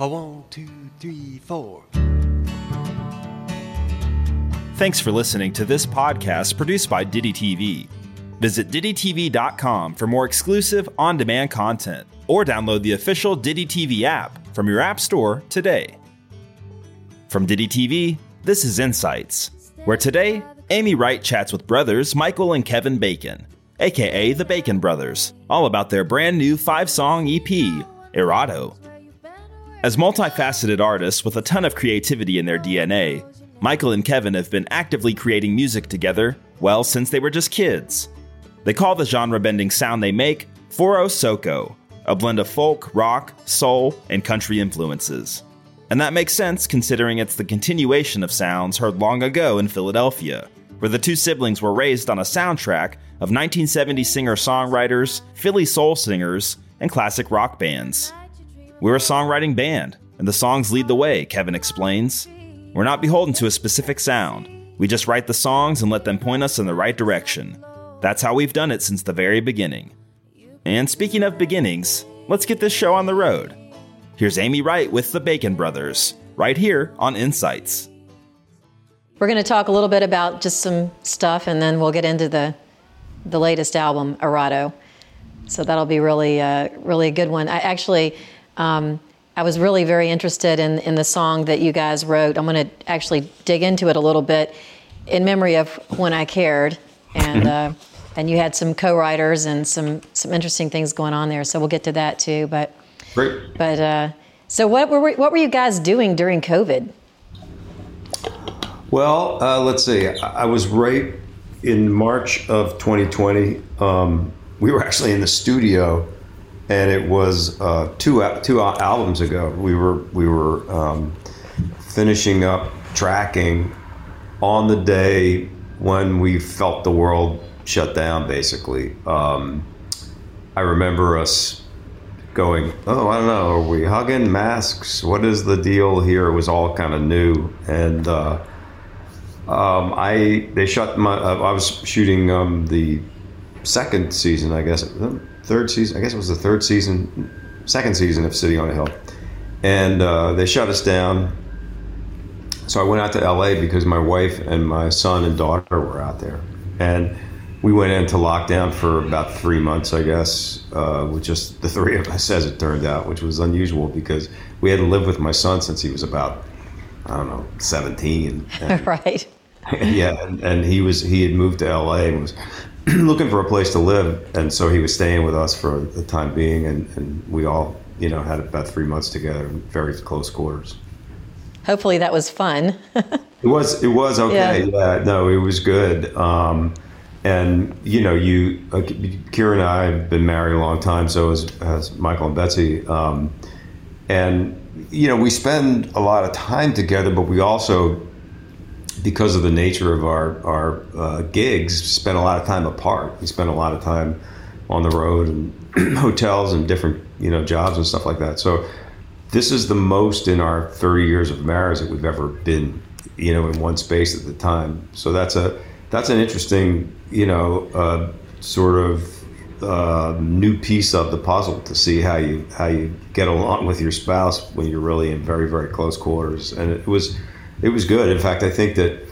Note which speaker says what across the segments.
Speaker 1: A one, two, three, four.
Speaker 2: Thanks for listening to this podcast produced by Ditty TV. Visit DittyTV.com for more exclusive on demand content or download the official Ditty TV app from your App Store today. From Ditty TV, this is Insights, where today, Amy Wright chats with brothers Michael and Kevin Bacon, aka the Bacon Brothers, all about their brand new five song EP, Erato. As multifaceted artists with a ton of creativity in their DNA, Michael and Kevin have been actively creating music together, well, since they were just kids. They call the genre bending sound they make Forosoco, a blend of folk, rock, soul, and country influences. And that makes sense considering it's the continuation of sounds heard long ago in Philadelphia, where the two siblings were raised on a soundtrack of 1970 singer songwriters, Philly soul singers, and classic rock bands. We're a songwriting band, and the songs lead the way, Kevin explains. We're not beholden to a specific sound. We just write the songs and let them point us in the right direction. That's how we've done it since the very beginning. And speaking of beginnings, let's get this show on the road. Here's Amy Wright with the Bacon Brothers, right here on Insights.
Speaker 3: We're going to talk a little bit about just some stuff, and then we'll get into the the latest album, Erato. So that'll be really, uh, really a good one. I actually, um, I was really very interested in, in the song that you guys wrote. I'm going to actually dig into it a little bit in memory of when I cared, and uh, and you had some co-writers and some some interesting things going on there. So we'll get to that too. But
Speaker 4: Great.
Speaker 3: but uh, so what were what were you guys doing during COVID?
Speaker 4: Well, uh, let's see. I I was right in March of 2020. Um, we were actually in the studio, and it was uh, two two albums ago. We were we were um, finishing up tracking on the day when we felt the world shut down. Basically, um, I remember us going, "Oh, I don't know. Are we hugging masks? What is the deal here?" It was all kind of new, and uh, um, I they shut my. Uh, I was shooting um, the second season, I guess, third season. I guess it was the third season, second season of City on a Hill, and uh, they shut us down. So I went out to LA because my wife and my son and daughter were out there, and we went into lockdown for about three months, I guess, uh, with just the three of us, as it turned out, which was unusual because we hadn't lived with my son since he was about, I don't know, 17. And,
Speaker 3: right.
Speaker 4: yeah, and, and he was he had moved to LA and was looking for a place to live, and so he was staying with us for the time being, and, and we all, you know, had about three months together, in very close quarters.
Speaker 3: Hopefully that was fun.
Speaker 4: It was it was okay.
Speaker 3: Yeah.
Speaker 4: Yeah, no, it was good. Um, and you know, you uh, Kyra and I have been married a long time, so has, has Michael and Betsy. Um, and you know, we spend a lot of time together, but we also, because of the nature of our our uh, gigs, spent a lot of time apart. We spent a lot of time on the road and hotels and different you know jobs and stuff like that. So this is the most in our 30 years of marriage that we've ever been, you know, in one space at the time. So that's a that's an interesting, you know, uh, sort of uh, new piece of the puzzle to see how you how you get along with your spouse when you're really in very very close quarters. And it was it was good. In fact, I think that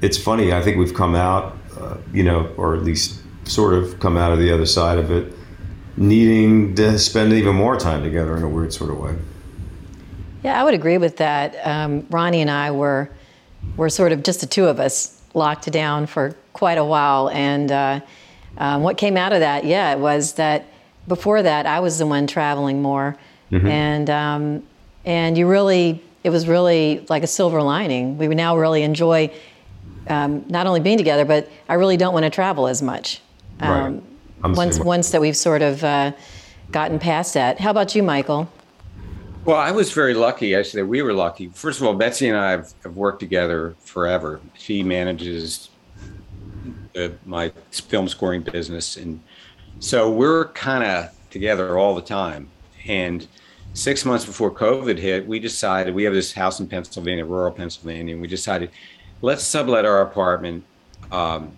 Speaker 4: it's funny. I think we've come out, uh, you know, or at least sort of come out of the other side of it, needing to spend even more time together in a weird sort of way.
Speaker 3: Yeah, I would agree with that. Um, Ronnie and I were were sort of just the two of us locked down for quite a while, and uh, um, what came out of that, yeah, was that before that I was the one traveling more, and um, and you really it was really like a silver lining. We now really enjoy um, not only being together, but I really don't want to travel as much. Um,
Speaker 4: Right.
Speaker 3: Once once that we've sort of uh, gotten past that. How about you, Michael?
Speaker 5: Well, I was very lucky. Actually, we were lucky. First of all, Betsy and I have, have worked together forever. She manages uh, my film scoring business, and so we're kind of together all the time. And six months before COVID hit, we decided we have this house in Pennsylvania, rural Pennsylvania, and we decided let's sublet our apartment um,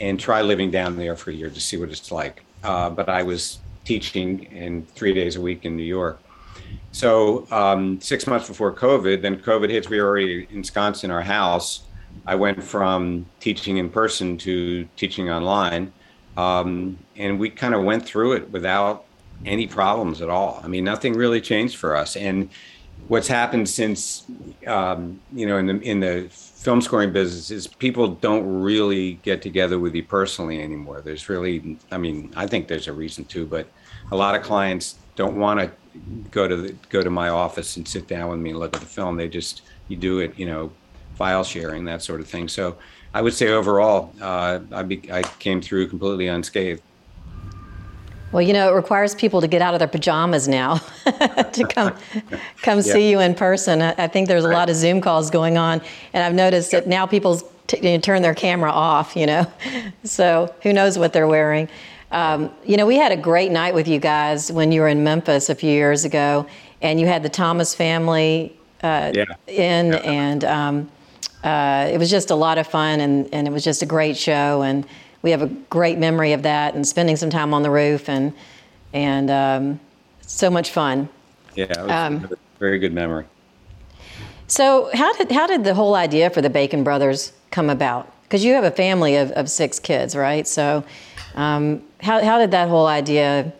Speaker 5: and try living down there for a year to see what it's like. Uh, but I was teaching in three days a week in New York. So um, six months before COVID, then COVID hits. We were already ensconced in our house. I went from teaching in person to teaching online, um, and we kind of went through it without any problems at all. I mean, nothing really changed for us. And what's happened since, um, you know, in the in the film scoring business is people don't really get together with you personally anymore. There's really, I mean, I think there's a reason too, but a lot of clients don't want to go to the, go to my office and sit down with me and look at the film. They just you do it, you know, file sharing that sort of thing. So I would say overall, uh, I, be, I came through completely unscathed.
Speaker 3: Well, you know, it requires people to get out of their pajamas now to come come yeah. see you in person. I think there's a lot of Zoom calls going on, and I've noticed that now people t- turn their camera off. You know, so who knows what they're wearing. Um, you know, we had a great night with you guys when you were in Memphis a few years ago, and you had the Thomas family uh, yeah. in, and um, uh, it was just a lot of fun, and, and it was just a great show, and we have a great memory of that, and spending some time on the roof, and and um, so much fun.
Speaker 5: Yeah, um, very good memory.
Speaker 3: So, how did how did the whole idea for the Bacon Brothers come about? Because you have a family of, of six kids, right? So, um, how, how did that whole idea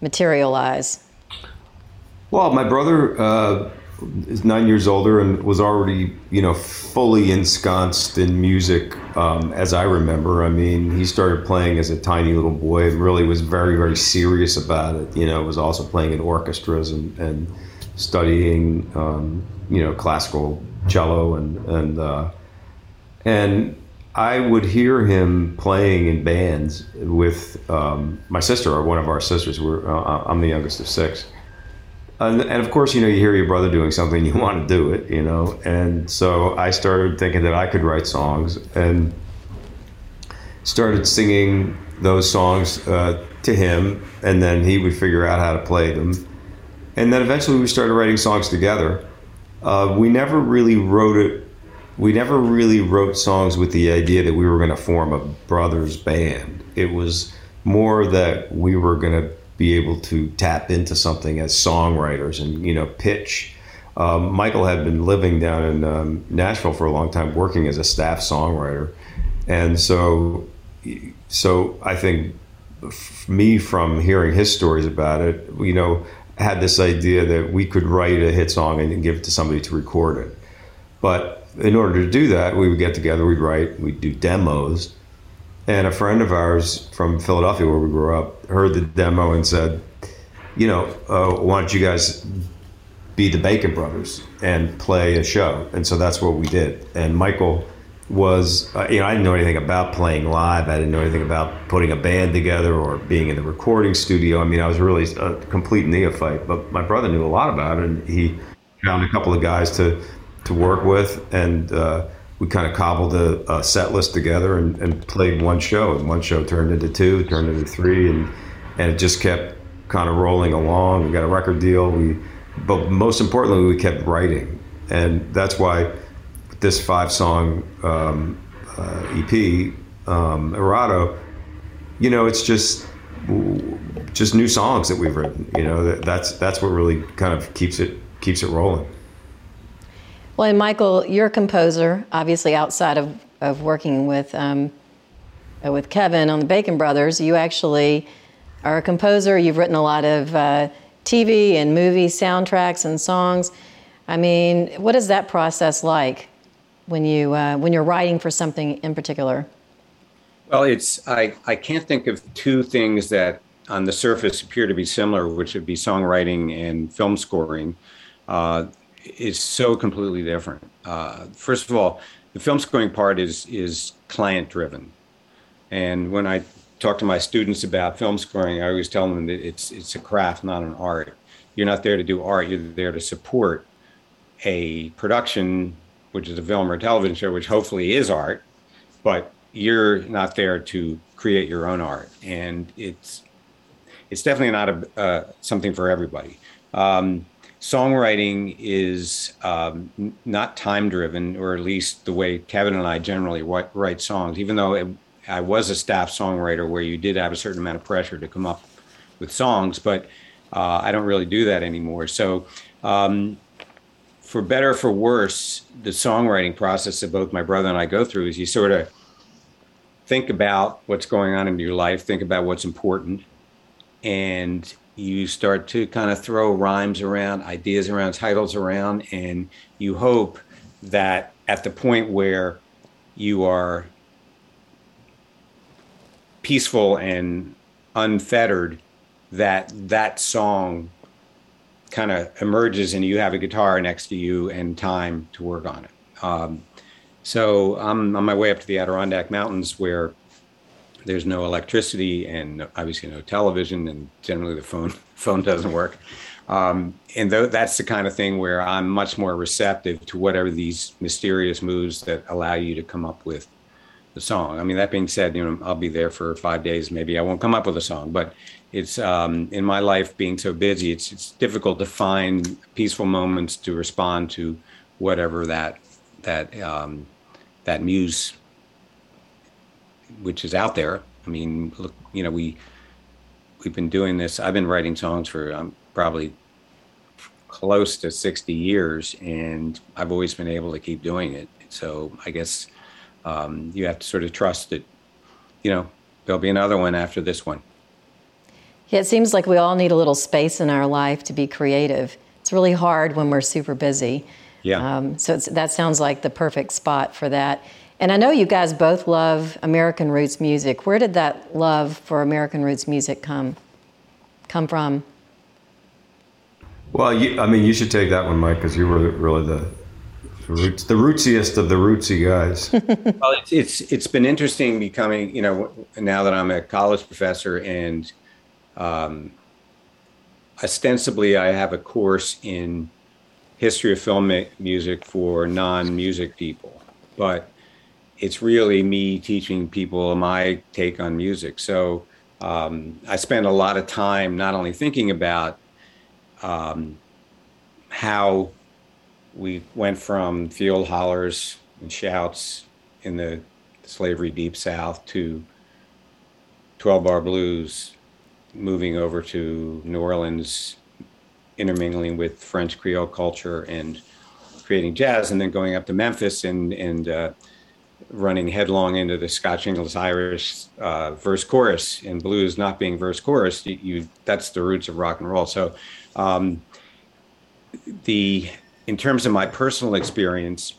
Speaker 3: materialize?
Speaker 4: Well, my brother uh, is nine years older and was already, you know, fully ensconced in music um, as I remember. I mean, he started playing as a tiny little boy and really was very, very serious about it. You know, was also playing in orchestras and, and studying, um, you know, classical cello and and uh, and I would hear him playing in bands with um, my sister or one of our sisters. We're, uh, I'm the youngest of six. And, and, of course, you know, you hear your brother doing something, you want to do it, you know. And so I started thinking that I could write songs and started singing those songs uh, to him. And then he would figure out how to play them. And then eventually we started writing songs together. Uh, we never really wrote it we never really wrote songs with the idea that we were going to form a brothers band. It was more that we were going to be able to tap into something as songwriters and you know pitch. Um, Michael had been living down in um, Nashville for a long time, working as a staff songwriter, and so so I think me from hearing his stories about it, you know, had this idea that we could write a hit song and give it to somebody to record it, but in order to do that, we would get together, we'd write, we'd do demos. And a friend of ours from Philadelphia, where we grew up, heard the demo and said, you know, uh, why don't you guys be the Bacon Brothers and play a show? And so that's what we did. And Michael was, uh, you know, I didn't know anything about playing live. I didn't know anything about putting a band together or being in the recording studio. I mean, I was really a complete neophyte, but my brother knew a lot about it. And he found a couple of guys to to work with, and uh, we kind of cobbled a, a, set list together and, and, played one show. And one show turned into two, turned into three, and and it just kept kind of rolling along. We got a record deal. We, but most importantly, we kept writing, and that's why this five song um, uh, EP, um, Erato, you know, it's just just new songs that we've written. You know, that's that's what really kind of keeps it keeps it rolling.
Speaker 3: Well, and Michael, you're a composer, obviously outside of, of working with um, uh, with Kevin on the Bacon Brothers. You actually are a composer. You've written a lot of uh, TV and movie soundtracks and songs. I mean, what is that process like when you uh, when you're writing for something in particular?
Speaker 5: Well, it's I, I can't think of two things that on the surface appear to be similar, which would be songwriting and film scoring. Uh, is so completely different. Uh, first of all, the film scoring part is is client driven, and when I talk to my students about film scoring, I always tell them that it's it's a craft, not an art. you're not there to do art. You're there to support a production, which is a film or a television show, which hopefully is art, but you're not there to create your own art, and it's it's definitely not a uh, something for everybody. Um, songwriting is um, not time driven, or at least the way Kevin and I generally write, write songs. Even though it, I was a staff songwriter, where you did have a certain amount of pressure to come up with songs, but uh, I don't really do that anymore. So um, for better for worse, the songwriting process that both my brother and I go through is you sort of think about what's going on in your life, think about what's important, and you start to kind of throw rhymes around, ideas around, titles around, and you hope that at the point where you are peaceful and unfettered, that that song kind of emerges and you have a guitar next to you and time to work on it. Um, so I'm on my way up to the Adirondack Mountains where there's no electricity and obviously no television and generally the phone phone doesn't work. Um, and th- that's the kind of thing where I'm much more receptive to whatever these mysterious moves that allow you to come up with the song. I mean, that being said, you know, I'll be there for five days. Maybe I won't come up with a song, but it's um, in my life being so busy, it's it's difficult to find peaceful moments to respond to whatever that that um, that muse, which is out there. I mean, look, you know, we we've been doing this. I've been writing songs for um, probably close to 60 years, and I've always been able to keep doing it. So I guess um, you have to sort of trust that, you know, there'll be another one after this one.
Speaker 3: Yeah, it seems like we all need a little space in our life to be creative. It's really hard when we're super busy.
Speaker 5: Yeah.
Speaker 3: Um, so that sounds like the perfect spot for that. And I know you guys both love American roots music. Where did that love for American roots music come come from?
Speaker 4: Well, you, I mean, you should take that one, Mike, because you were really the the, roots, the rootsiest of the rootsy guys.
Speaker 5: well, it's, it's it's been interesting becoming, you know, now that I'm a college professor and um, ostensibly I have a course in history of film music for non-music people, but it's really me teaching people my take on music. So um, I spend a lot of time not only thinking about um, how we went from field hollers and shouts in the slavery deep south to 12 bar blues moving over to new orleans intermingling with french creole culture and creating jazz and then going up to memphis and and uh, running headlong into the scotch english irish uh, verse chorus and blues not being verse chorus you, you, that's the roots of rock and roll so um, the in terms of my personal experience,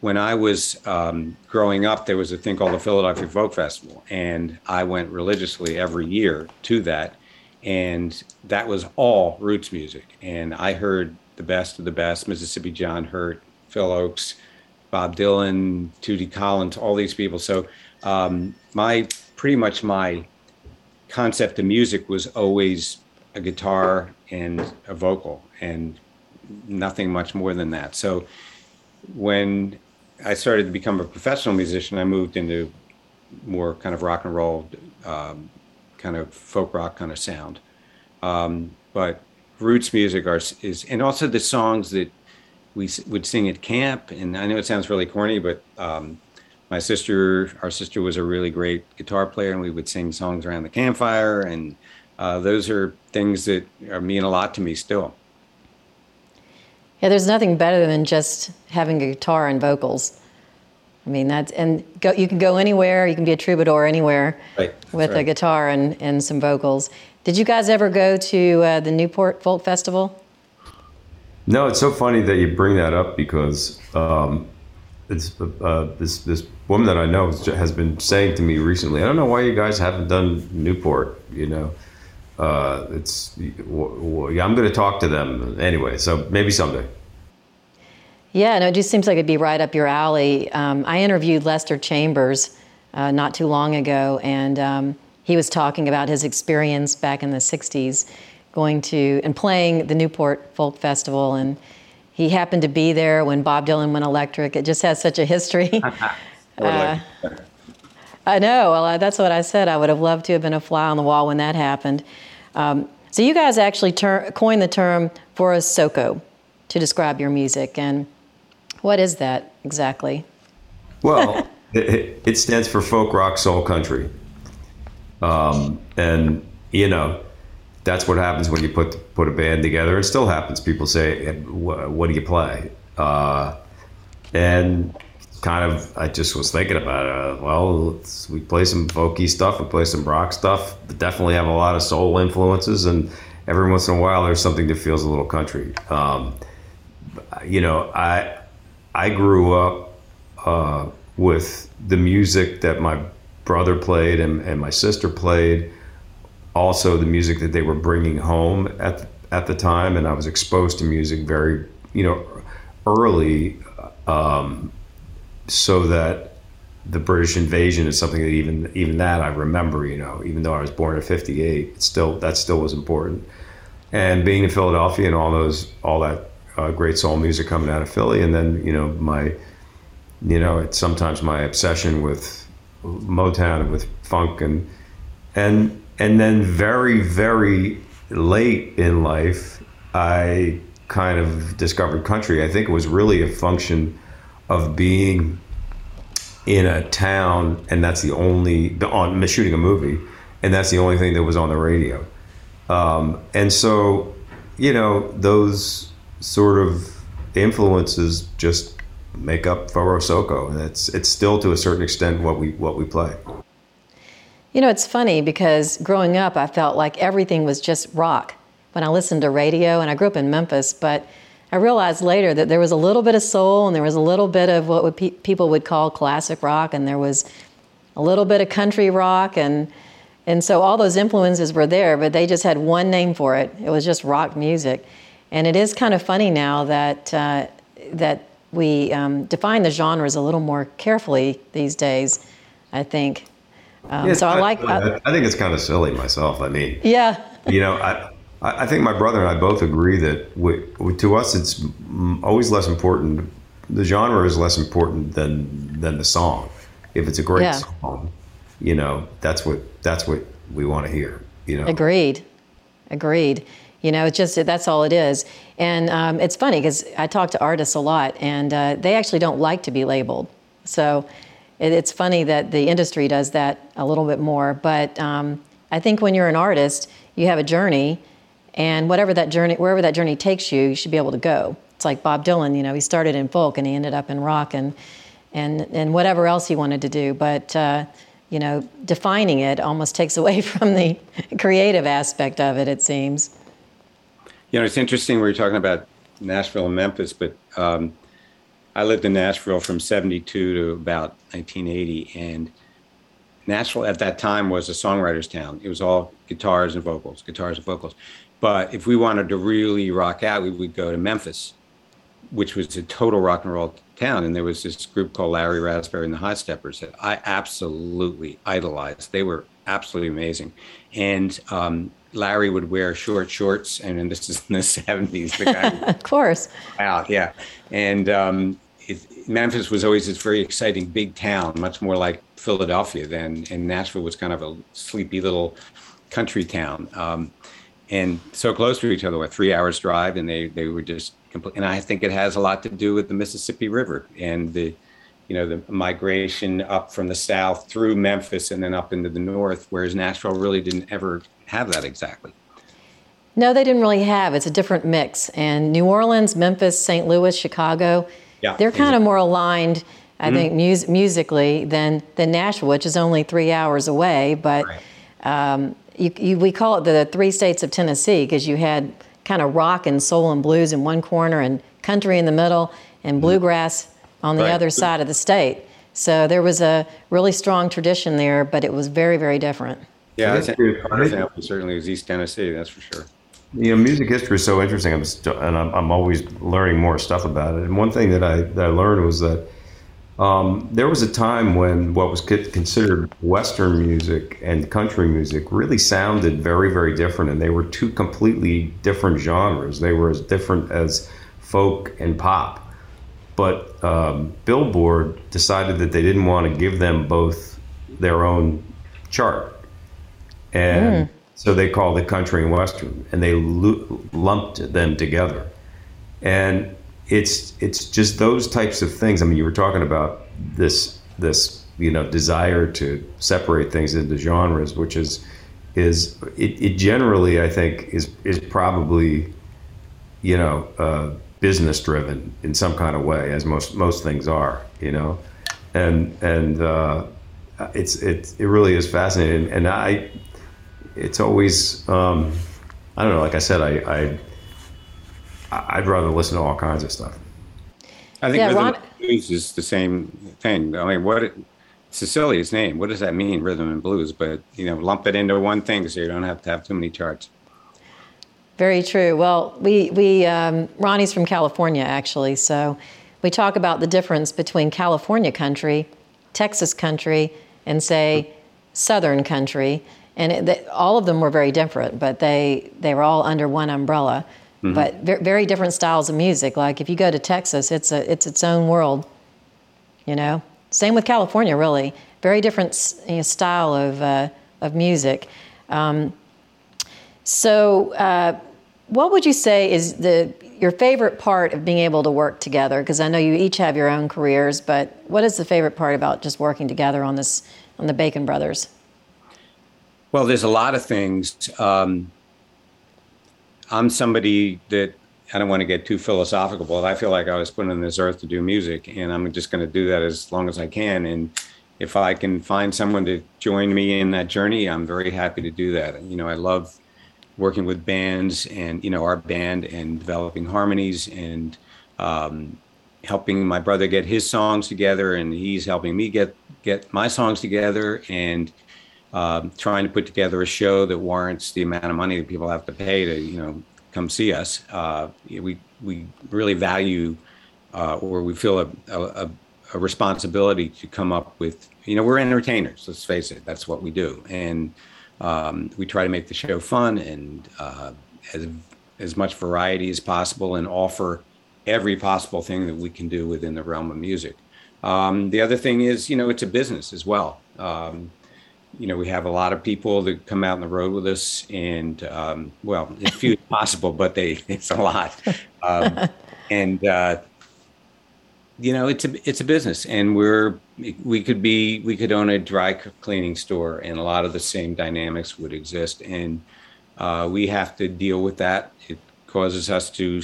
Speaker 5: when I was um, growing up, there was a thing called the Philadelphia Folk Festival, and I went religiously every year to that, and that was all roots music. And I heard the best of the best: Mississippi John Hurt, Phil Ochs, Bob Dylan, Judy Collins, all these people. So um, my pretty much my concept of music was always a guitar and a vocal, and nothing much more than that. So when I started to become a professional musician, I moved into more kind of rock and roll, um, kind of folk rock kind of sound. Um, but roots music are is and also the songs that we would sing at camp. And I know it sounds really corny, but um, my sister, our sister, was a really great guitar player, and we would sing songs around the campfire. And uh, those are things that are mean a lot to me still.
Speaker 3: Yeah, there's nothing better than just having a guitar and vocals. I mean, that's, and go, you can go anywhere, you can be a troubadour anywhere
Speaker 5: right.
Speaker 3: with
Speaker 5: right.
Speaker 3: a guitar and, and some vocals. Did you guys ever go to uh, the Newport Folk Festival?
Speaker 4: No, it's so funny that you bring that up because um, it's, uh, this, this woman that I know has been saying to me recently, I don't know why you guys haven't done Newport, you know uh, it's I'm going to talk to them anyway. So maybe someday.
Speaker 3: Yeah, no, it just seems like it'd be right up your alley. Um, I interviewed Lester Chambers uh, not too long ago, and um, he was talking about his experience back in the '60s going to and playing the Newport Folk Festival, and he happened to be there when Bob Dylan went electric. It just has such a history. uh, I know. Well, uh, that's what I said. I would have loved to have been a fly on the wall when that happened. Um, so you guys actually ter- coined the term "Forosoco" to describe your music, and what is that exactly?
Speaker 4: Well, it, it, stands for folk rock soul country, um, and you know that's what happens when you put put a band together. It still happens. People say, "What do you play?" Uh, and kind of, I just was thinking about it. Uh, well, we play some folky stuff, we play some rock stuff, but definitely have a lot of soul influences, and every once in a while, there's something that feels a little country. Um, you know, I I grew up uh, with the music that my brother played and, and my sister played also the music that they were bringing home at at the time, and I was exposed to music very, you know, early, um, so that the British invasion is something that even even that I remember. You know, even though I was born in '58, still that still was important. And being in Philadelphia and all those all that uh, great soul music coming out of Philly, and then you know my, you know, it's sometimes my obsession with Motown and with funk and and and then very, very late in life, I kind of discovered country. I think it was really a function of being in a town, and that's the only on shooting a movie, and that's the only thing that was on the radio. Um, and so, you know, those sort of influences just make up Forosoco, and it's it's still to a certain extent what we what we play.
Speaker 3: You know, it's funny because growing up, I felt like everything was just rock when I listened to radio, and I grew up in Memphis, but I realized later that there was a little bit of soul and there was a little bit of what would pe- people would call classic rock, and there was a little bit of country rock, and and so all those influences were there, but they just had one name for it. It was just rock music, and it is kind of funny now that uh, that we um, define the genres a little more carefully these days. I think
Speaker 4: um, yeah, so I like. I, I think it's kind of silly myself. I mean,
Speaker 3: yeah.
Speaker 4: you know, I I think my brother and I both agree that we, to us it's always less important. The genre is less important than than the song. If it's a great yeah. song, you know, that's what that's what we want to hear. You know.
Speaker 3: Agreed. Agreed. You know, it's just that's all it is. And um, it's funny because I talk to artists a lot, and uh, they actually don't like to be labeled. So it, it's funny that the industry does that a little bit more. But um, I think when you're an artist, you have a journey, and whatever that journey, wherever that journey takes you, you should be able to go. It's like Bob Dylan. You know, he started in folk and he ended up in rock and and and whatever else he wanted to do. But uh, you know, defining it almost takes away from the creative aspect of it. It seems.
Speaker 5: You know, it's interesting. We are talking about Nashville and Memphis, but um, I lived in Nashville from 72 to about 1980. And Nashville at that time was a songwriter's town. It was all guitars and vocals, guitars and vocals. But if we wanted to really rock out, we would go to Memphis, which was a total rock and roll town. And there was this group called Larry Raspberry and the High Steppers that I absolutely idolized. They were absolutely amazing. And um, Larry would wear short shorts, and, and this is in the 70s. The guy
Speaker 3: of course.
Speaker 5: Out, yeah. And um, Memphis was always this very exciting big town, much more like Philadelphia than, and Nashville was kind of a sleepy little country town. Um, and so close to each other, what, three hours drive, and they, they were just complete. And I think it has a lot to do with the Mississippi River and the, you know, the migration up from the south through Memphis and then up into the north, whereas Nashville really didn't ever have that exactly.
Speaker 3: No, they didn't really have. It's a different mix. And New Orleans, Memphis, St. Louis, Chicago, yeah, they're kind of more aligned, I mm-hmm. think, mus- musically than, than Nashville, which is only three hours away. But right. um, you, you, we call it the three states of Tennessee because you had kind of rock and soul and blues in one corner and country in the middle and mm-hmm. bluegrass mm-hmm. on the right. other side of the state. So there was a really strong tradition there, but it was very, very different.
Speaker 5: Yeah, that's an example certainly is East Tennessee, that's for sure
Speaker 4: you know, music history is so interesting. I'm and I'm, I'm, always learning more stuff about it. And one thing that I that I learned was that um, there was a time when what was considered Western music and country music really sounded very, very different, and they were two completely different genres. They were as different as folk and pop. But um, Billboard decided that they didn't want to give them both their own chart, and mm. So they called it country and western, and they lumped them together. And it's it's just those types of things. I mean, you were talking about this this you know desire to separate things into genres, which is is it, it generally I think is is probably you know uh, business driven in some kind of way, as most most things are, you know, and and uh, it's it it really is fascinating, and I it's always um, I don't know, like I said, I, I I'd rather listen to all kinds of stuff.
Speaker 5: I think yeah, rhythm Ron- and blues is the same thing. I mean, what Cecilia's name? What does that mean, rhythm and blues? But you know, lump it into one thing so you don't have to have too many charts.
Speaker 3: Very true. Well, we we um, Ronnie's from California actually, so we talk about the difference between California country, Texas country, and say Southern country, and it, they, all of them were very different, but they they were all under one umbrella. Mm-hmm. But very different styles of music. Like if you go to Texas, it's a it's its own world. You know, same with California. Really, very different you know, style of uh, of music. Um, so, uh, what would you say is the your favorite part of being able to work together? Because I know you each have your own careers, but what is the favorite part about just working together on this on the Bacon Brothers?
Speaker 5: Well, there's a lot of things. Um, I'm somebody that I don't want to get too philosophical, but I feel like I was put on this earth to do music, and I'm just going to do that as long as I can. And if I can find someone to join me in that journey, I'm very happy to do that. You know, I love working with bands and you know our band and developing harmonies and um, helping my brother get his songs together, and he's helping me get get my songs together and um, trying to put together a show that warrants the amount of money that people have to pay to, you know, come see us. Uh, we we really value, uh, or we feel a, a, a, responsibility to come up with. You know, we're entertainers. Let's face it. That's what we do, and um, we try to make the show fun and uh, as as much variety as possible, and offer every possible thing that we can do within the realm of music. Um, the other thing is, you know, it's a business as well. Um, you know, we have a lot of people that come out on the road with us, and um, well, as few as possible, but they it's a lot. Um, and uh, you know, it's a it's a business, and we're we could be we could own a dry cleaning store, and a lot of the same dynamics would exist, and uh, we have to deal with that. It causes us to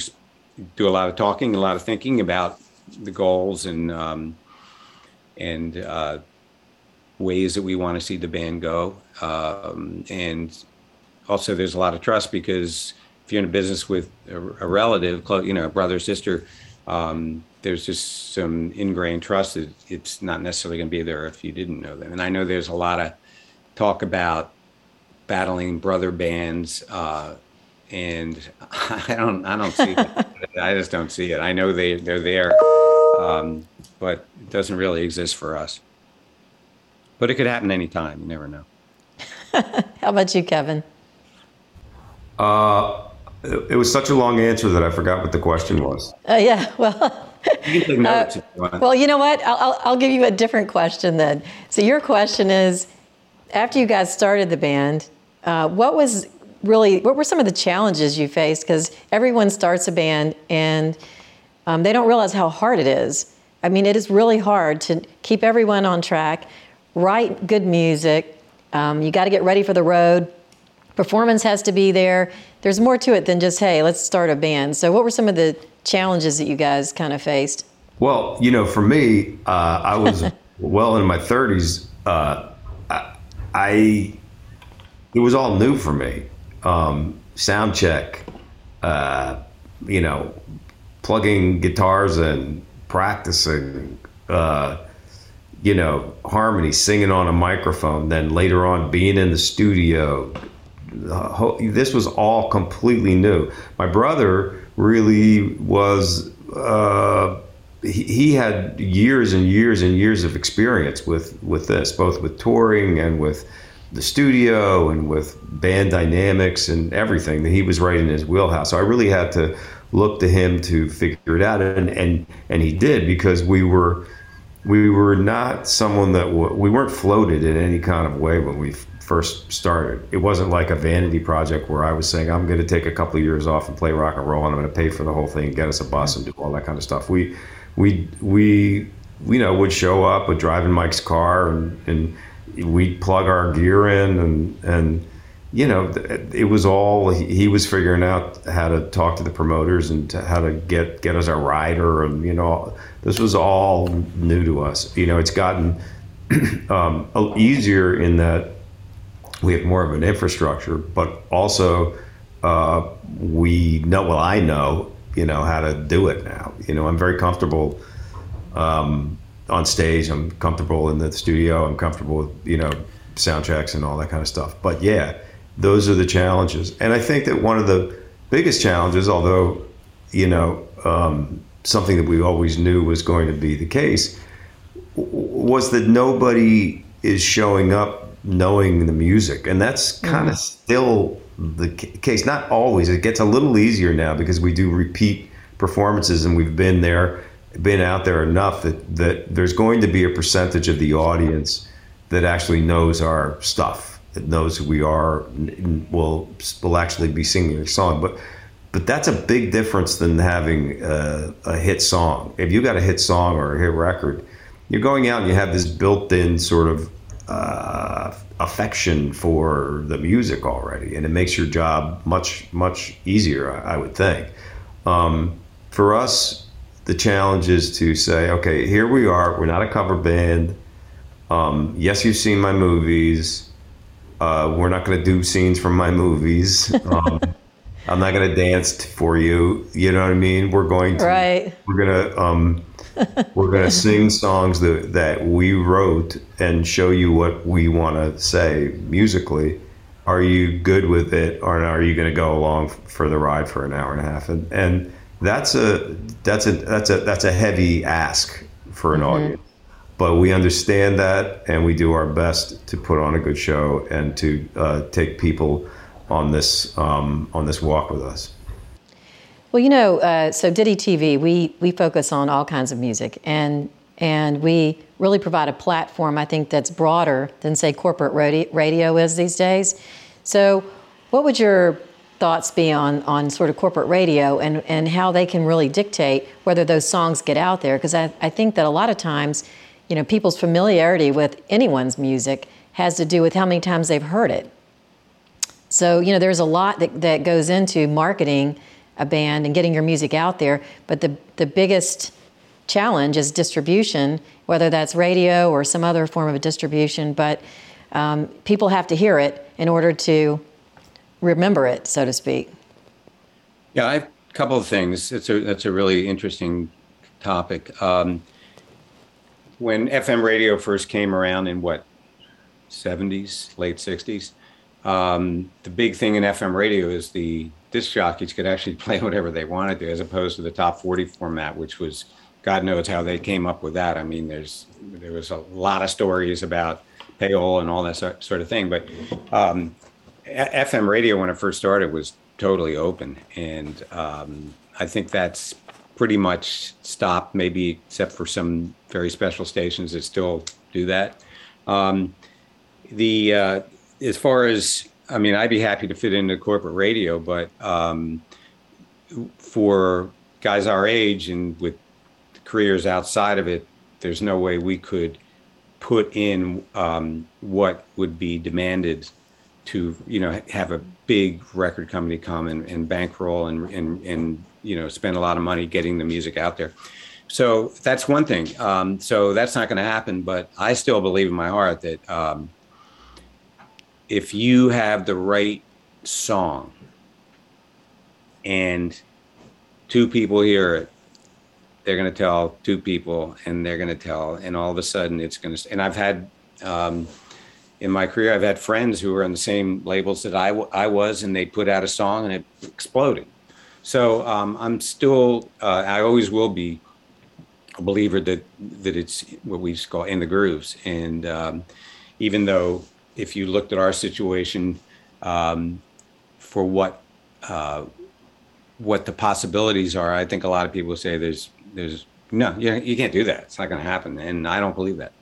Speaker 5: do a lot of talking, a lot of thinking about the goals and um, and uh, ways that we want to see the band go. Um, and also, there's a lot of trust because if you're in a business with a, a relative, you know, a brother sister, um, there's just some ingrained trust that it's not necessarily going to be there if you didn't know them. And I know there's a lot of talk about battling brother bands, uh, and I don't, I don't see it. I just don't see it. I know they, they're there, um, but it doesn't really exist for us. But it could happen anytime. You never know.
Speaker 3: How about you, Kevin?
Speaker 4: Uh, it was such a long answer that I forgot what the question was.
Speaker 3: Uh, yeah, well. you can take notes uh, you well, you know what? I'll, I'll, I'll give you a different question then. So, your question is after you guys started the band, uh, what was really, what were some of the challenges you faced? Because everyone starts a band and um, they don't realize how hard it is. I mean, it is really hard to keep everyone on track, write good music. Um, you got to get ready for the road. Performance has to be there. There's more to it than just, hey, let's start a band. So, what were some of the challenges that you guys kind of faced?
Speaker 4: Well, you know, for me, uh, I was well in my 30s. Uh, I, I, it was all new for me. Um, sound check, uh, you know, plugging guitars and practicing. Uh, you know, harmony, singing on a microphone, then later on being in the studio. This was all completely new. My brother really was uh, he, he had years and years and years of experience with with this, both with touring and with the studio and with band dynamics and everything that he was right in his wheelhouse. So I really had to look to him to figure it out, and and and he did because we were we were not someone that w- we weren't floated in any kind of way when we first started. It wasn't like a vanity project where I was saying I'm going to take a couple of years off and play rock and roll, and I'm going to pay for the whole thing, get us a bus, and do all that kind of stuff. We we we you know would show up, would drive in Mike's car, and and we'd plug our gear in, and and you know it was all he was figuring out how to talk to the promoters and to how to get get us a rider, and you know this was all new to us. You know, it's gotten um, easier in that we have more of an infrastructure, but also uh, we know. Well, I know you know how to do it now. You know, I'm very comfortable um, on stage. I'm comfortable in the studio. I'm comfortable with you know sound checks and all that kind of stuff. But yeah, those are the challenges. And I think that one of the biggest challenges, although you know um, something that we always knew was going to be the case, was that nobody is showing up knowing the music, and that's kind of mm-hmm. still the case. Not always. It gets a little easier now because we do repeat performances, and we've been there, been out there enough that that there's going to be a percentage of the audience that actually knows our stuff, knows who we are, will will actually be singing a song, but. But that's a big difference than having a, a hit song. If you got a hit song or a hit record, you're going out and you have this built-in sort of uh, affection for the music already, and it makes your job much much easier. I, I would think. Um, for us, the challenge is to say, okay, here we are. We're not a cover band. Um, yes, you've seen my movies. Uh, we're not going to do scenes from my movies. Um, I'm not going to dance for you. You know what I mean? We're going to.
Speaker 3: Right.
Speaker 4: We're going to. Um, we're going to sing songs that, that we wrote and show you what we want to say musically. Are you good with it, or are you going to go along for the ride for an hour and a half? And and that's a that's a that's a that's a heavy ask for an mm-hmm. audience. But we understand that, and we do our best to put on a good show and to uh, take people on this um, on this walk with us.
Speaker 3: Well, you know, uh, so Ditty TV, we we focus on all kinds of music, and and we really provide a platform I think that's broader than say corporate radio is these days. So, what would your thoughts be on on sort of corporate radio and and how they can really dictate whether those songs get out there? Because I, I think that a lot of times, you know, people's familiarity with anyone's music has to do with how many times they've heard it. So, you know, there's a lot that, that goes into marketing a band and getting your music out there. But the, the biggest challenge is distribution, whether that's radio or some other form of distribution. But um, people have to hear it in order to remember it, so to speak.
Speaker 5: Yeah, I have a couple of things. It's a that's a really interesting topic. Um, when FM radio first came around in what 70s, late 60s, um, the big thing in FM radio is the disc jockeys could actually play whatever they wanted to, as opposed to the top 40 format, which was God knows how they came up with that. I mean, there's there was a lot of stories about payola and all that sort of thing, but um, FM radio when it first started was totally open, and um, I think that's pretty much stopped, maybe except for some very special stations that still do that. Um, the uh, as far as I mean, I'd be happy to fit into corporate radio, but um, for guys our age and with careers outside of it, there's no way we could put in um, what would be demanded to, you know, have a big record company come and, and bankroll and, and, and, you know, spend a lot of money getting the music out there. So that's one thing. Um, so that's not going to happen. But I still believe in my heart that um, if you have the right song and two people hear it, they're going to tell two people and they're going to tell, and all of a sudden it's going to, and I've had, um, in my career, I've had friends who were on the same labels that I, I was, and they put out a song and it exploded. So um, I'm still, uh, I always will be a believer that that it's what we call in the grooves. And um, even though if you looked at our situation um, for what uh, what the possibilities are, I think a lot of people say there's there's no you, you can't do that. It's not going to happen, and I don't believe that.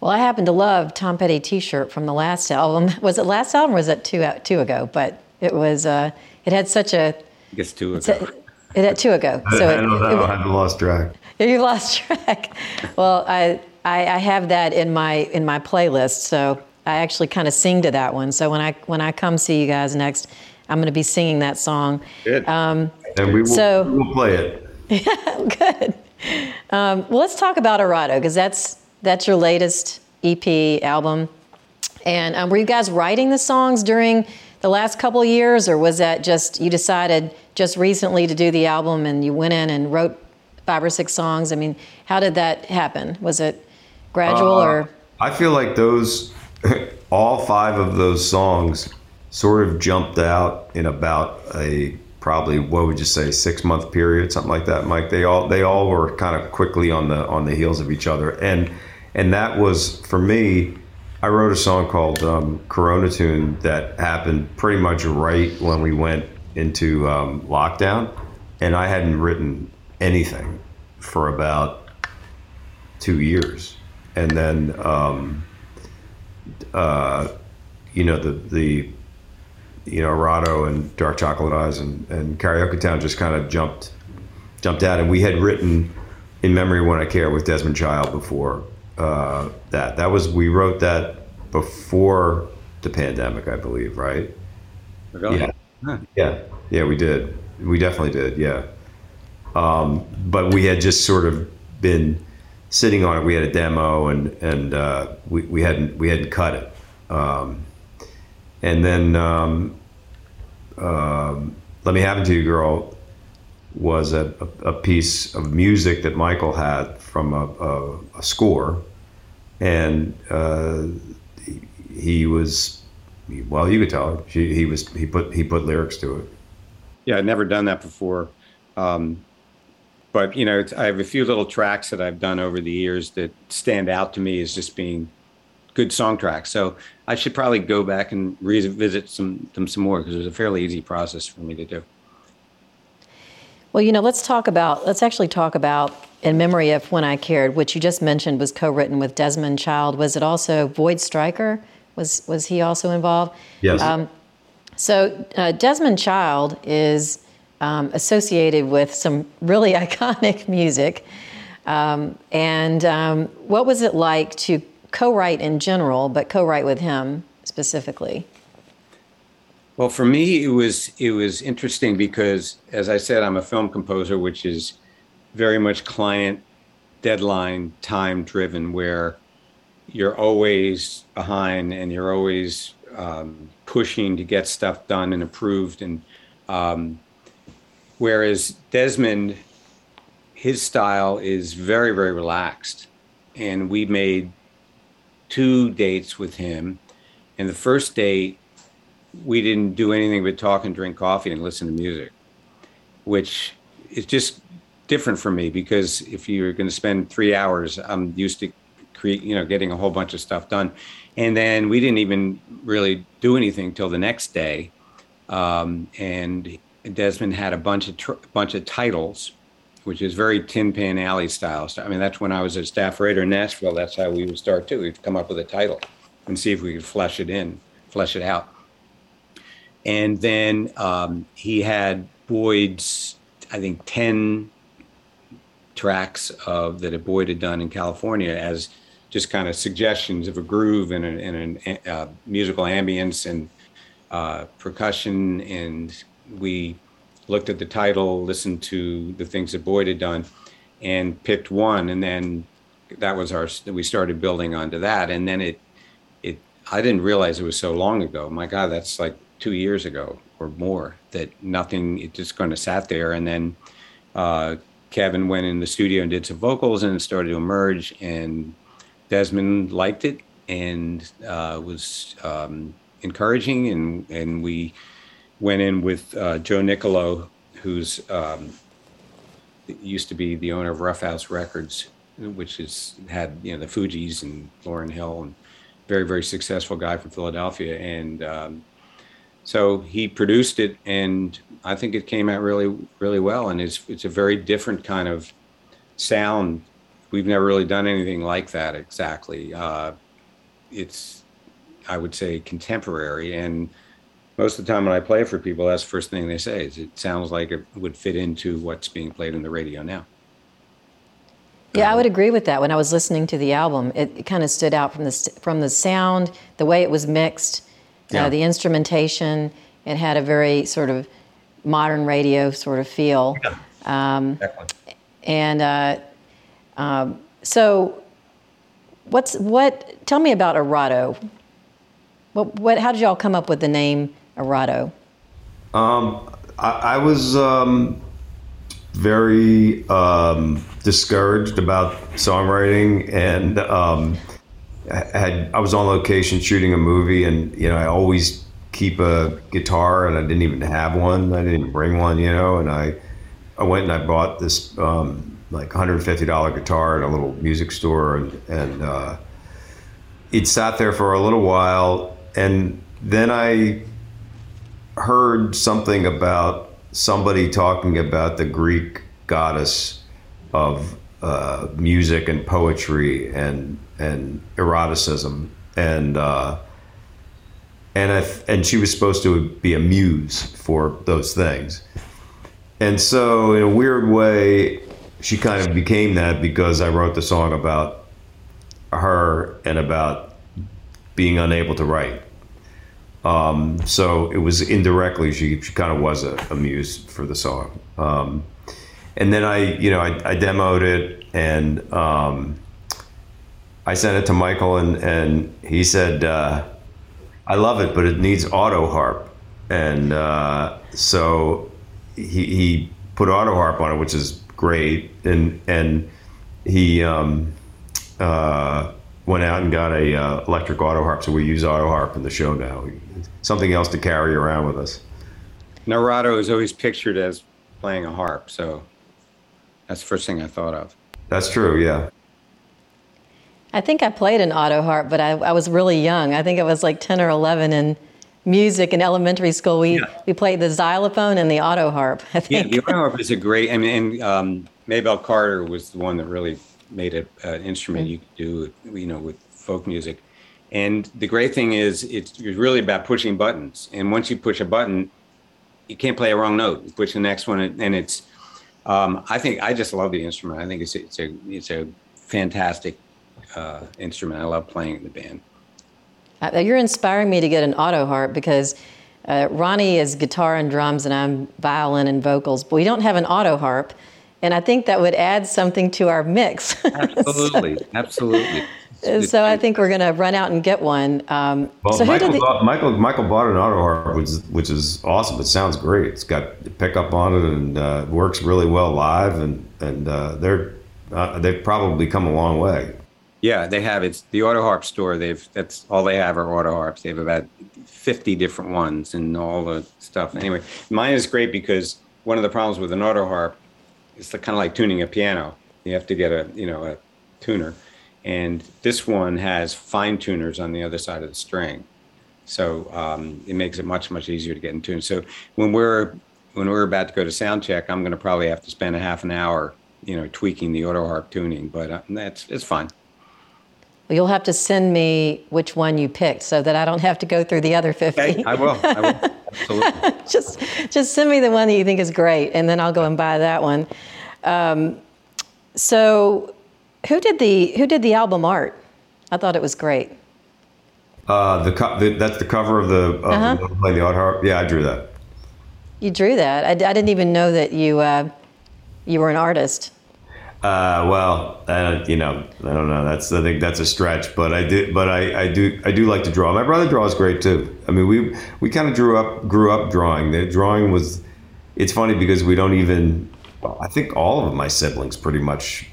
Speaker 3: Well, I happen to love Tom Petty T-shirt from the last album. Was it last album or was it two two ago? But it was uh, it had such a.
Speaker 5: I guess two ago.
Speaker 3: It had two ago.
Speaker 4: So I, I don't know. I've lost track.
Speaker 3: You lost track. Well, I, I, I have that in my in my playlist. So I actually kind of sing to that one. So when I when I come see you guys next, I'm going to be singing that song.
Speaker 5: Good.
Speaker 3: Um,
Speaker 4: and we will, so, we will play it.
Speaker 3: Yeah, good. Um, well, let's talk about Erato because that's that's your latest EP album. And um, were you guys writing the songs during the last couple years, or was that just you decided just recently to do the album and you went in and wrote five or six songs? I mean, how did that happen? Was it gradual uh, or?
Speaker 4: I feel like those, all five of those songs sort of jumped out in about a probably what would you say six month period something like that mike they all they all were kind of quickly on the on the heels of each other and and that was for me i wrote a song called um, corona tune that happened pretty much right when we went into um, lockdown. And i hadn't written anything for about two years. And then um, uh, you know the the you know Erato and Dark Chocolate Eyes and, and Karaoke Town just kind of jumped jumped out, and we had written "In Memory When I Care" with Desmond Child before uh, that. That was we wrote that before the pandemic, I believe, right? Yeah, huh. yeah, yeah. We did. We definitely did. Yeah. Um, but we had just sort of been sitting on it. We had a demo, and and uh, we we hadn't we hadn't cut it. Um, and then um, um, "Let Me Have It to You, Girl" was a, a, piece of music that Michael had from a, a, a score, and uh, he was well. You could tell he, he was he put he put lyrics to it.
Speaker 5: Yeah, I'd never done that before. Um, but you know, I have a few little tracks that I've done over the years that stand out to me as just being good song tracks. So I should probably go back and revisit some them some more because it was a fairly easy process for me to do.
Speaker 3: Well, you know, let's talk about let's actually talk about in memory of when I cared, which you just mentioned was co-written with Desmond Child. Was it also Boyd Stryker? Was was he also involved?
Speaker 4: Yes. Um,
Speaker 3: so uh, Desmond Child is um, associated with some really iconic music. Um, and um, what was it like to co-write in general, but co-write with him specifically?
Speaker 5: Well, for me, it was it was interesting because, as I said, I'm a film composer, which is very much client deadline time driven, where you're always behind and you're always um, pushing to get stuff done and approved. And um, whereas Desmond, his style is very very relaxed, and we made two dates with him. And the first date, we didn't do anything but talk and drink coffee and listen to music, which is just different for me because if you're going to spend three hours, I'm used to create, you know, getting a whole bunch of stuff done. And then we didn't even really do anything till the next day. Um, and Desmond had a bunch of tr- bunch of titles which is very Tin Pan Alley style. I mean, that's when I was a staff writer in Nashville. That's how we would start too. We'd come up with a title and see if we could flesh it in, flesh it out. And then um, he had Boyd's, I think, 10 tracks of that Boyd had done in California as just kind of suggestions of a groove and a, uh, musical ambience and uh, percussion. And we looked at the title, listened to the things that Boyd had done, and picked one. And then that was our. We started building onto that, and then it, it. I didn't realize it was so long ago. My God, that's like two years ago or more. That nothing. It just kind of sat there, and then uh, Kevin went in the studio and did some vocals, and it started to emerge. And Desmond liked it and uh, was um, encouraging, and and we went in with uh, Joe Nicolo, who's um, used to be the owner of Ruffhouse Records, which has had you know the Fugees and Lauryn Hill and very very successful guy from Philadelphia, and um, so he produced it, and I think it came out really really well, and it's it's a very different kind of sound. We've never really done anything like that exactly. Uh, it's I would say contemporary and most of the time when I play for people, that's the first thing they say is it sounds like it would fit into what's being played in the radio now.
Speaker 3: Yeah, I would agree with that. When I was listening to the album, it, it kind of stood out from the from the sound, the way it was mixed, yeah. uh, the instrumentation. It had a very sort of modern radio sort of feel. Yeah. Um, exactly. And uh, um, so, what's what? Tell me about Erato. What, what? How did y'all come up with the name Erato?
Speaker 4: Um, I, I, was um, very um, discouraged about songwriting, and um, had I was on location shooting a movie, and you know I always keep a guitar, and I didn't even have one. I didn't bring one, you know, and I I went and I bought this um, like $150 guitar at a little music store, and and uh, it sat there for a little while, and then I heard something about somebody talking about the Greek goddess of uh, music and poetry and and eroticism and uh, and I, and she was supposed to be a muse for those things. And so in a weird way, she kind of became that because I wrote the song about her and about being unable to write. Um, so it was indirectly she, she kind of was a, a, muse for the song. Um, and then I, you know, I, I demoed it and um, I sent it to Michael and, and he said, uh, I love it, but it needs auto harp. And uh, so he, he put auto harp on it, which is great. And, and he, um, uh, went out and got a uh, electric auto harp, so we use auto harp in the show now. Something else to carry around with us.
Speaker 5: Erato is always pictured as playing a harp, so that's the first thing I thought of.
Speaker 4: That's true, yeah.
Speaker 3: I think I played an auto harp, but I, I was really young. I think it was like 10 or 11 in music in elementary school. We, yeah. we played the xylophone and the auto harp. I think.
Speaker 5: Yeah, the auto harp is a great, I mean, and um, Maybelle Carter was the one that really made it an instrument you could do, you know, with folk music. And the great thing is, it's really about pushing buttons. And once you push a button, you can't play a wrong note. You push the next one, and it's. Um, I think I just love the instrument. I think it's it's a it's a fantastic uh, instrument. I love playing in the band.
Speaker 3: Uh, you're inspiring me to get an auto harp because uh, Ronnie is guitar and drums, and I'm violin and vocals. But we don't have an auto harp and I think that would add something to our mix.
Speaker 5: Absolutely, so, absolutely.
Speaker 3: So I think we're going to run out and get one. Um,
Speaker 4: well, so Michael, the, bought, Michael, Michael bought an auto harp, which is, which is awesome. It sounds great. It's got pickup on it and uh, works really well live. And and uh, they're uh, they've probably come a long way.
Speaker 5: Yeah, they have. It's the auto harp store. They've that's all they have are auto harps. They have about fifty different ones and all the stuff. Anyway, mine is great because one of the problems with an auto harp it's kind of like tuning a piano. You have to get a you know a tuner, and this one has fine tuners on the other side of the string, so um, it makes it much much easier to get in tune. So when we're when we're about to go to sound check, I'm going to probably have to spend a half an hour, you know, tweaking the auto harp tuning, but uh, that's it's fine.
Speaker 3: Well, you'll have to send me which one you picked so that I don't have to go through the other 50.
Speaker 5: Okay, I will. I will. Absolutely.
Speaker 3: just, just send me the one that you think is great, and then I'll go and buy that one. Um, so, who did the who did the album art? I thought it was great.
Speaker 4: Uh, the, co- the, that's the cover of the of uh-huh. the, the art harp. Yeah, I drew that.
Speaker 3: You drew that. I, I didn't even know that you uh, you were an artist.
Speaker 4: Uh, well, uh, you know, I don't know. That's I think that's a stretch, but I do, but I, I do, I do like to draw. My brother draws great too. I mean, we we kind of grew up, grew up drawing. The drawing was, it's funny because we don't even. I think all of my siblings pretty much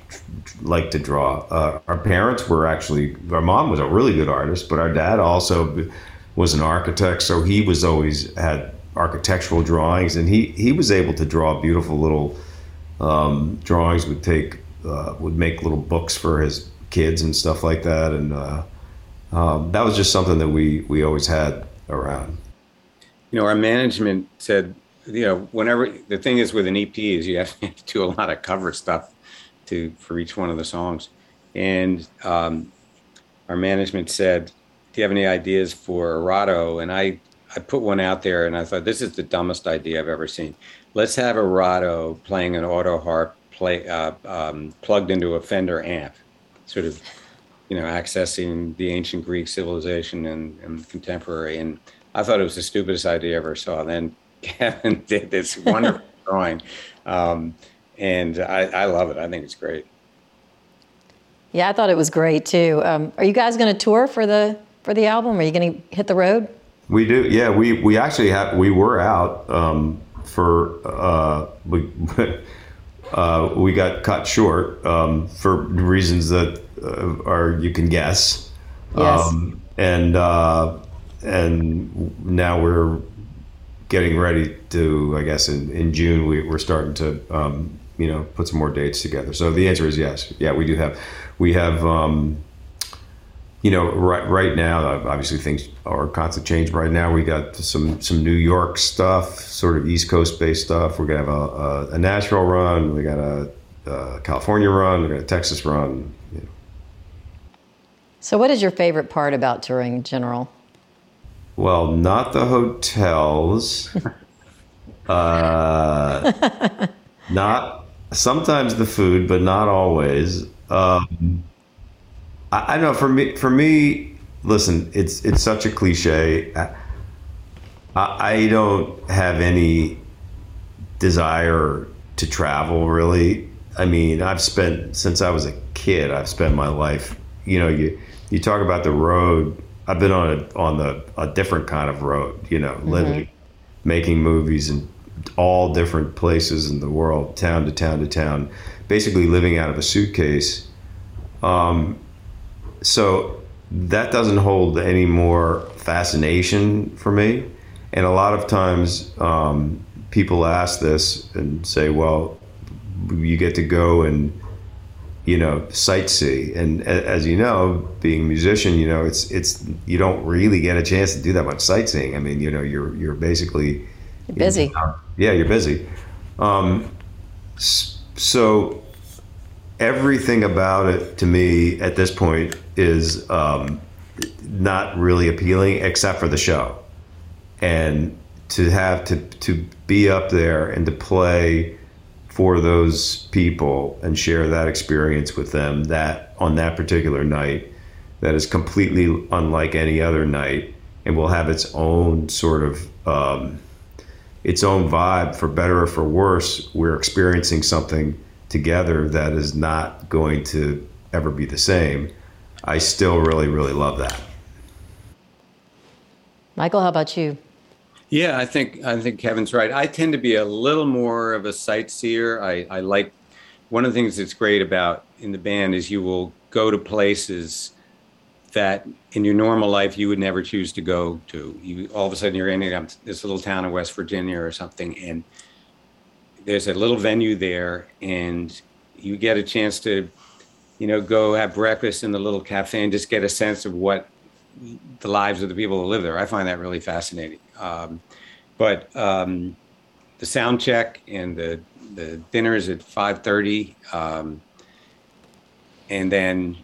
Speaker 4: like to draw. Uh, our parents were actually, our mom was a really good artist, but our dad also was an architect, so he was always had architectural drawings, and he he was able to draw beautiful little um, drawings. Would take uh, would make little books for his kids and stuff like that, and uh, um, that was just something that we we always had around.
Speaker 5: You know, our management said, you know, whenever the thing is with an EP is you have to do a lot of cover stuff to for each one of the songs, and um, our management said, "Do you have any ideas for Erato?" And I I put one out there, and I thought this is the dumbest idea I've ever seen. Let's have Erato playing an auto harp play uh, um, plugged into a Fender amp, sort of, you know, accessing the ancient Greek civilization and, and contemporary. And I thought it was the stupidest idea I ever saw. Then Kevin did this wonderful drawing, um, and I, I love it. I think it's great.
Speaker 3: Yeah, I thought it was great too. Um, are you guys going to tour for the for the album? Are you going to hit the road?
Speaker 4: We do. Yeah, we we actually have. We were out um, for uh, we. Uh, we got cut short um, for reasons that uh, are you can guess.
Speaker 3: Yes.
Speaker 4: Um, and uh, and now we're getting ready to. I guess in, in June we, we're starting to um, you know put some more dates together. So the answer is yes. Yeah, we do have we have. Um, you know, right right now, obviously things are constant change. Right now, we got some some New York stuff, sort of East Coast based stuff. We're gonna have a, a, a Nashville run. We got a, a, California run. We got a Texas run. You know.
Speaker 3: So, what is your favorite part about touring in general?
Speaker 4: Well, not the hotels. uh, not sometimes the food, but not always. Um, I, I know for me, for me, listen, it's it's such a cliche. I, I don't have any desire to travel really. I mean, I've spent since I was a kid. I've spent my life. You know, you you talk about the road. I've been on a on the a different kind of road. You know, mm-hmm. living, making movies in all different places in the world, town to town to town, basically living out of a suitcase. Um, so that doesn't hold any more fascination for me. And a lot of times um, people ask this and say, well, you get to go and you know sightsee. And as you know being a musician you know it's it's you don't really get a chance to do that much sightseeing. I mean you know you're you're basically
Speaker 3: you're busy.
Speaker 4: you know, yeah you're busy. Um, so everything about it to me at this point is um, not really appealing except for the show. And to have to to be up there and to play for those people and share that experience with them that on that particular night that is completely unlike any other night and will have its own sort of um, its own vibe for better or for worse we're experiencing something together that is not going to ever be the same I still really, really love that.
Speaker 3: Michael, how about you?
Speaker 5: Yeah, I think I think Kevin's right. I tend to be a little more of a sightseer. I, I like one of the things that's great about in the band is you will go to places that in your normal life you would never choose to go to. You all of a sudden you're in this little town in West Virginia or something, and there's a little venue there, and you get a chance to you know, go have breakfast in the little cafe and just get a sense of what the lives of the people who live there. I find that really fascinating. Um, but um, the sound check and the the dinner is at five thirty, um, and then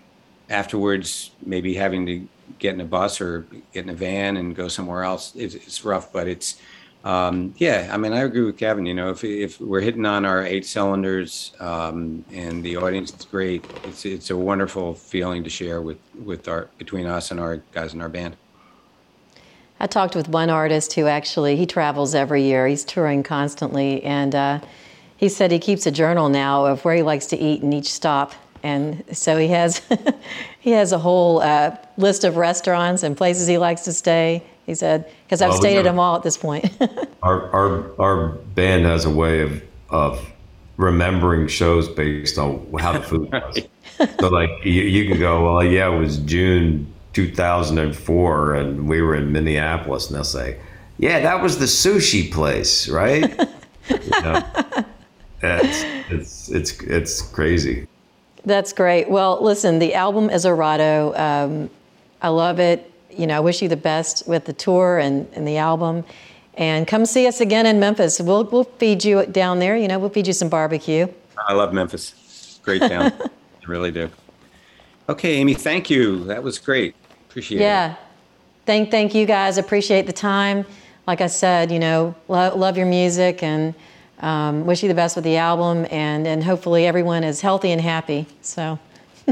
Speaker 5: afterwards maybe having to get in a bus or get in a van and go somewhere else. It's, it's rough, but it's um, yeah, I mean, I agree with Kevin. You know, if, if we're hitting on our eight cylinders um, and the audience is great, it's it's a wonderful feeling to share with with our between us and our guys in our band.
Speaker 3: I talked with one artist who actually he travels every year. He's touring constantly, and uh, he said he keeps a journal now of where he likes to eat in each stop. And so he has he has a whole uh, list of restaurants and places he likes to stay he said, because I've well, stated them all at this point.
Speaker 4: our, our, our band has a way of, of remembering shows based on how the food was. so, like, you, you can go, well, yeah, it was June 2004 and we were in Minneapolis, and they'll say, yeah, that was the sushi place, right? you know? it's, it's it's it's crazy.
Speaker 3: That's great. Well, listen, the album is Erato. Um, I love it. You know, I wish you the best with the tour and, and the album. And come see us again in Memphis. We'll, we'll feed you down there. You know, we'll feed you some barbecue.
Speaker 5: I love Memphis. Great town. I really do. Okay, Amy, thank you. That was great. Appreciate
Speaker 3: yeah.
Speaker 5: it. Yeah.
Speaker 3: Thank, thank you guys. Appreciate the time. Like I said, you know, lo- love your music and um, wish you the best with the album. And, and hopefully everyone is healthy and happy. So.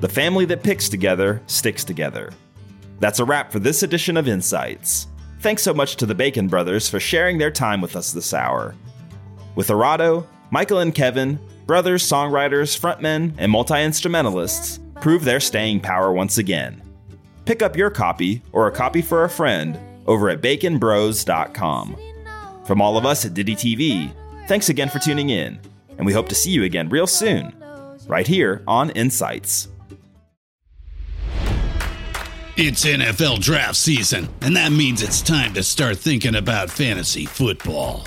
Speaker 2: the family that picks together sticks together. That's a wrap for this edition of Insights. Thanks so much to the Bacon brothers for sharing their time with us this hour. With Erato, Michael and Kevin, brothers, songwriters, frontmen, and multi instrumentalists, prove their staying power once again. Pick up your copy or a copy for a friend over at baconbros.com. From all of us at Ditty TV, thanks again for tuning in, and we hope to see you again real soon, right here on Insights.
Speaker 6: It's NFL draft season, and that means it's time to start thinking about fantasy football.